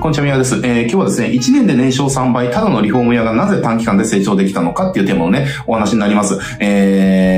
こんにちは、みやです。えー、今日はですね、1年で年商3倍、ただのリフォーム屋がなぜ短期間で成長できたのかっていうテーマのね、お話になります。えー、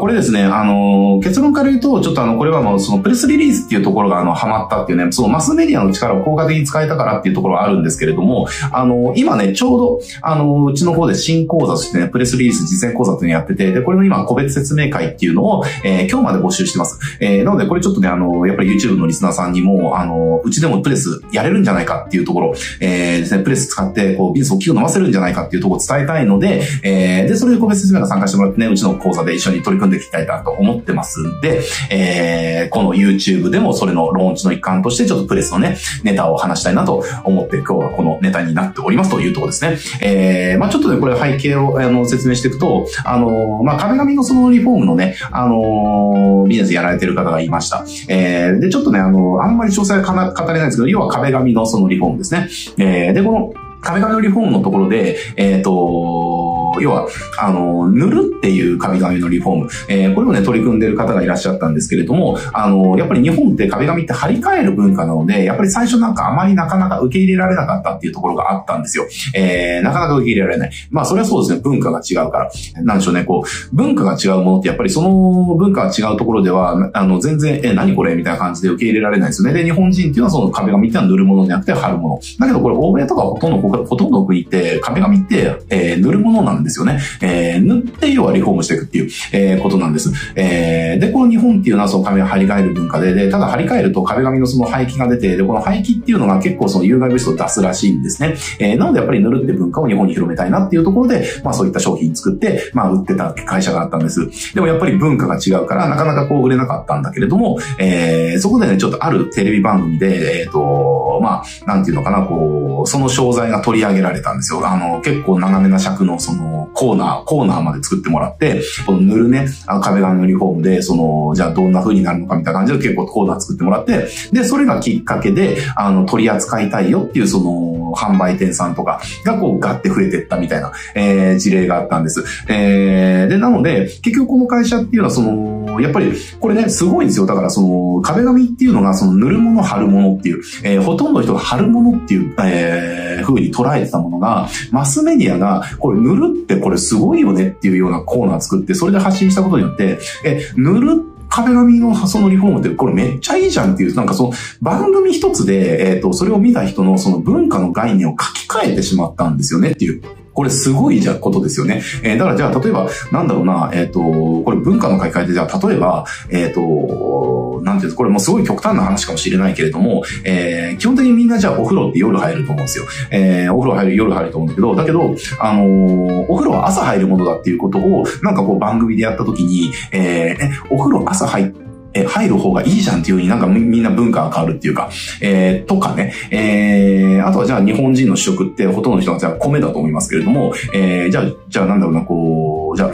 これですね、あの、結論から言うと、ちょっとあの、これはもうそのプレスリリースっていうところがあの、ハマったっていうね、そのマスメディアの力を効果的に使えたからっていうところはあるんですけれども、あの、今ね、ちょうど、あの、うちの方で新講座としてね、プレスリリース実践講座っていうのやってて、で、これの今、個別説明会っていうのを、えー、今日まで募集してます。えー、なので、これちょっとね、あの、やっぱり YouTube のリスナーさんにも、あの、うちでもプレスやれるんじゃないかっていうところ、えー、ですね、プレス使って、こう、ビジネスを大きく伸ばせるんじゃないかっていうところを伝えたいので、えー、で、それで個別説明が参加してもらってね、うちの講座で一緒に取り組んでいきたいなと思ってますんで、えー、この YouTube でもそれのローンチの一環として、ちょっとプレスのね、ネタを話したいなと思って、今日はこのネタになっておりますというところですね。えー、まあちょっとね、これ背景を、あの、説明していくと、あの、まあ壁紙のそのリフォームのね、あの、ビジネスやられてる方がいました。えー、で、ちょっとね、あの、あんまり詳細は語れないんですけど、要は壁紙のそのリフォームですね。えー、で、この壁紙のリフォームのところで、えっ、ー、と、要は、あの、塗るっていう壁紙のリフォーム、えー、これをね、取り組んでる方がいらっしゃったんですけれども、あの、やっぱり日本って壁紙って張り替える文化なので、やっぱり最初なんかあまりなかなか受け入れられなかったっていうところがあったんですよ。えー、なかなか受け入れられない。まあ、それはそうですね、文化が違うから。なんでしょうね、こう、文化が違うものってやっぱりその文化が違うところでは、あの、全然、え、何これ？みたいな感じで受け入れられないですよね。で、日本人っていうのはその壁紙っていうのは塗るものじゃなくて貼るもの。だけどこれ欧米とかほとんど、ほとんど国って壁紙って、えー、塗るものなんですよね。えー、塗って要はリフォームしていくっていう、えー、ことなんです。えー、で、この日本っていうのはその壁を張り替える文化で、で、ただ張り替えると壁紙のその排気が出て、で、この排気っていうのが結構その有害物質を出すらしいんですね。えー、なのでやっぱり塗るって文化を日本に広めたいなっていうところで、まあそういった商品作って、まあ売ってた会社があったんです。でもやっぱり文化が違うから、なかなかこう売れなかったんだけれども、えー、そこでね、ちょっとあるテレビ番組で、えっ、ー、と、まあ、なんていうのかな、こう、その商材が取り上げられたんですよ。あの、結構長めな尺のそのコーナー、コーナーまで作ってもらって、この塗るね、あの壁紙のリフォームで、その、じゃあどんな風になるのかみたいな感じで結構コーナー作ってもらって、で、それがきっかけで、あの、取り扱いたいよっていうその、販売店さんとかがこうガッて増えてったみたいな、えー、事例があったんです。えー、で、なので、結局この会社っていうのはその、やっぱり、これね、すごいんですよ。だからその、壁紙っていうのがその塗るもの、貼るものっていう、えー、ほとんどの人が貼るものっていう、えー、風に捉えてたものが、マスメディアが、これ塗るってこれすごいよねっていうようなコーナー作って、それで発信したことによって、え、塗るって壁紙のそのリフォームってこれめっちゃいいじゃんっていう、なんかその番組一つで、えっ、ー、と、それを見た人のその文化の概念を書き換えてしまったんですよねっていう。これすごいじゃことですよね。えー、だからじゃあ、例えば、なんだろうな、えっ、ー、と、これ文化の書き換えで、じゃあ、例えば、えっ、ー、と、なんていうこれもすごい極端な話かもしれないけれども、えー、基本的にみんなじゃあお風呂って夜入ると思うんですよ。えー、お風呂入る、夜入ると思うんだけど、だけど、あのー、お風呂は朝入るものだっていうことを、なんかこう番組でやった時に、えー、え、お風呂朝入って、え、入る方がいいじゃんっていう風になんかみんな文化が変わるっていうか、えー、とかね、えー、あとはじゃあ日本人の主食ってほとんどの人がじゃあ米だと思いますけれども、えー、じゃあ、じゃあなんだろうな、こう、じゃあ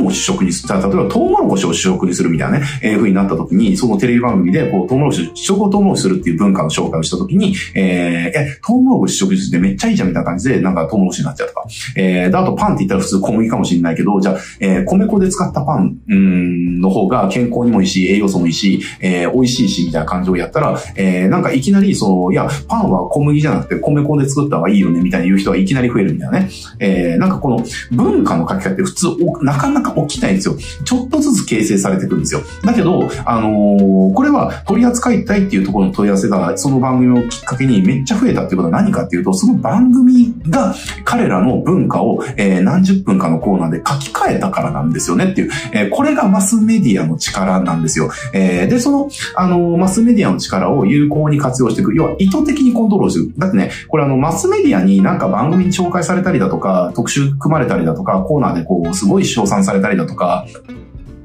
ンを主食にする、例えばトウモロコシを主食にするみたいなね、えー、風になった時に、そのテレビ番組でこうトウモロコシ、主食をトウモロコシするっていう文化の紹介をした時に、えー、え、トウモロコシ主食にするってめっちゃいいじゃんみたいな感じで、なんかトウモロコシになっちゃうとか、えー、で、あとパンって言ったら普通小麦かもしれないけど、じゃあ、えー、米粉で使ったパン、うん、の方が健康にもいいし、栄養素もいいし、えーえー、美味しいし、みたいな感じをやったら、えー、なんかいきなり、その、いや、パンは小麦じゃなくて米粉で作った方がいいよね、みたいな言う人がいきなり増えるみたいなね。えー、なんかこの文化の書き換えって普通、なかなか起きないんですよ。ちょっとずつ形成されていくんですよ。だけど、あのー、これは取り扱いたいっていうところの問い合わせが、その番組をきっかけにめっちゃ増えたっていうことは何かっていうと、その番組が彼らの文化を、えー、何十分かのコーナーで書き換えたからなんですよねっていう、えー、これがマスメディアの力なんですよ。えー、で、その、あの、マスメディアの力を有効に活用していく。要は意図的にコントロールする。だってね、これあの、マスメディアになんか番組に紹介されたりだとか、特集組まれたりだとか、コーナーでこう、すごい賞賛されたりだとか、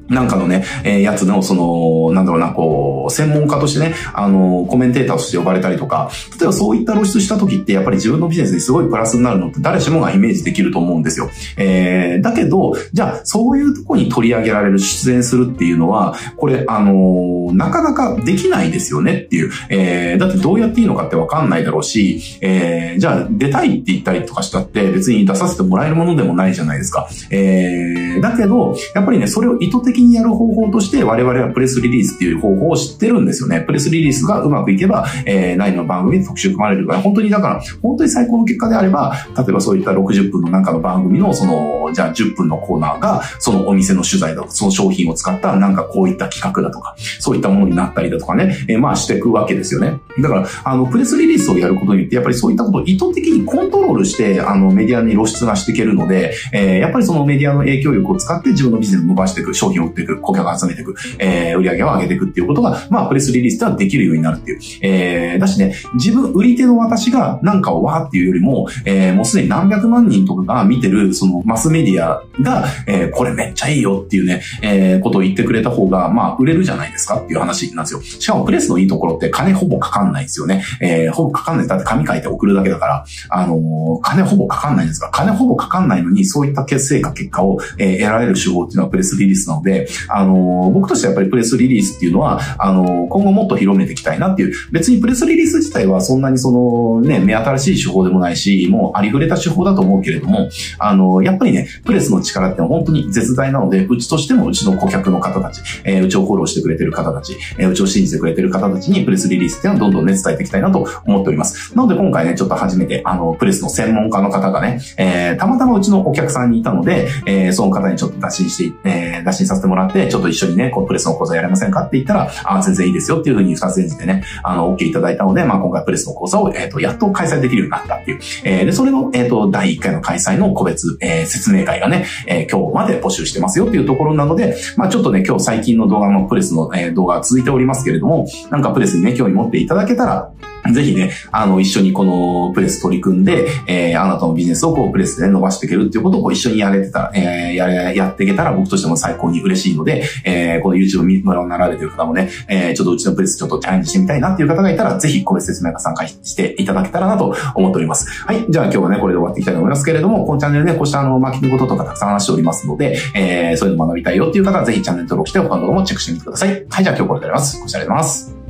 なんかのね、えー、やつの、その、なんだろうな、こう、専門家としてね、あの、コメンテーターとして呼ばれたりとか、例えばそういった露出した時って、やっぱり自分のビジネスにすごいプラスになるのって誰しもがイメージできると思うんですよ。えー、だけど、じゃあ、そういうとこに取り上げられる、出演するっていうのは、これ、あの、なかなかできないですよねっていう。えー、だってどうやっていいのかってわかんないだろうし、えー、じゃあ、出たいって言ったりとかしたって別に出させてもらえるものでもないじゃないですか。えー、だけど、やっぱりね、それを意図的的にやる方法として我々はプレスリリースっていう方法を知ってるんですよね。プレスリリースがうまくいけば、えー、9の番組で特集組まれるから、本当にだから、本当に最高の結果であれば、例えばそういった60分のなんかの番組の、その、じゃあ10分のコーナーが、そのお店の取材だとか、その商品を使ったなんかこういった企画だとか、そういったものになったりだとかね、えー、まあしていくわけですよね。だから、あの、プレスリリースをやることによって、やっぱりそういったことを意図的にコントロールして、あの、メディアに露出がしていけるので、えー、やっぱりそのメディアの影響力を使って自分のビジネスを伸ばしていく、商品を売っていく、顧客を集めていく、えー、売上を上げていくっていうことが、まあ、プレスリリースではできるようになるっていう。えー、だしね、自分、売り手の私がなんかをわーっていうよりも、えー、もうすでに何百万人とかが見てる、そのマスメディアが、えー、これめっちゃいいよっていうね、えー、ことを言ってくれた方が、まあ、売れるじゃないですかっていう話なんですよ。しかもプレスのいいところって金ほぼかかんないですよね。えー、ほぼかかんない。だって紙書いて送るだけだから、あのー、金ほぼかかんないんですが、金ほぼかかんないのに、そういった結成果、結果を、えー、得られる手法っていうのはプレスリリースなので、であの、僕としてはやっぱりプレスリリースっていうのは、あの、今後もっと広めていきたいなっていう、別にプレスリリース自体はそんなにそのね、目新しい手法でもないし、もうありふれた手法だと思うけれども、あの、やっぱりね、プレスの力って本当に絶大なので、うちとしてもうちの顧客の方たち、えー、うちをフォローしてくれてる方たち、えー、うちを信じてくれてる方たちにプレスリリースっていうのをどんどんね、伝えていきたいなと思っております。なので今回ね、ちょっと初めて、あの、プレスの専門家の方がね、えー、たまたまうちのお客さんにいたので、えー、その方にちょっと打診して、えー、打診させてもらって、ちょっと一緒にね、こうプレスの講座やれませんかって言ったら、あ、全然いいですよっていうふうに二つ演じてね、あの、OK いただいたので、まあ今回プレスの講座を、えっ、ー、と、やっと開催できるようになったっていう。えー、で、それの、えっ、ー、と、第1回の開催の個別、えー、説明会がね、えー、今日まで募集してますよっていうところなので、まあちょっとね、今日最近の動画のプレスの、えー、動画が続いておりますけれども、なんかプレスにね、興味持っていただけたら、ぜひね、あの、一緒にこのプレス取り組んで、えー、あなたのビジネスをこうプレスで、ね、伸ばしていけるっていうことをこう一緒にやれてたら、えー、やれ、やっていけたら僕としても最高に嬉しい嬉しいので、えー、この YouTube 見ご覧になられてる方もね、えー、ちょっとうちのプレスちょっとチャレンジしてみたいなっていう方がいたら、ぜひ個別説明会参加していただけたらなと思っております。はい。じゃあ今日はね、これで終わっていきたいと思いますけれども、このチャンネルね、こうしたあの、マーケティングこととかたくさん話しておりますので、えー、そういうの学びたいよっていう方はぜひチャンネル登録して他の動画もチェックしてみてください。はい。じゃあ今日これで終わります。ご視聴ありがとうございます。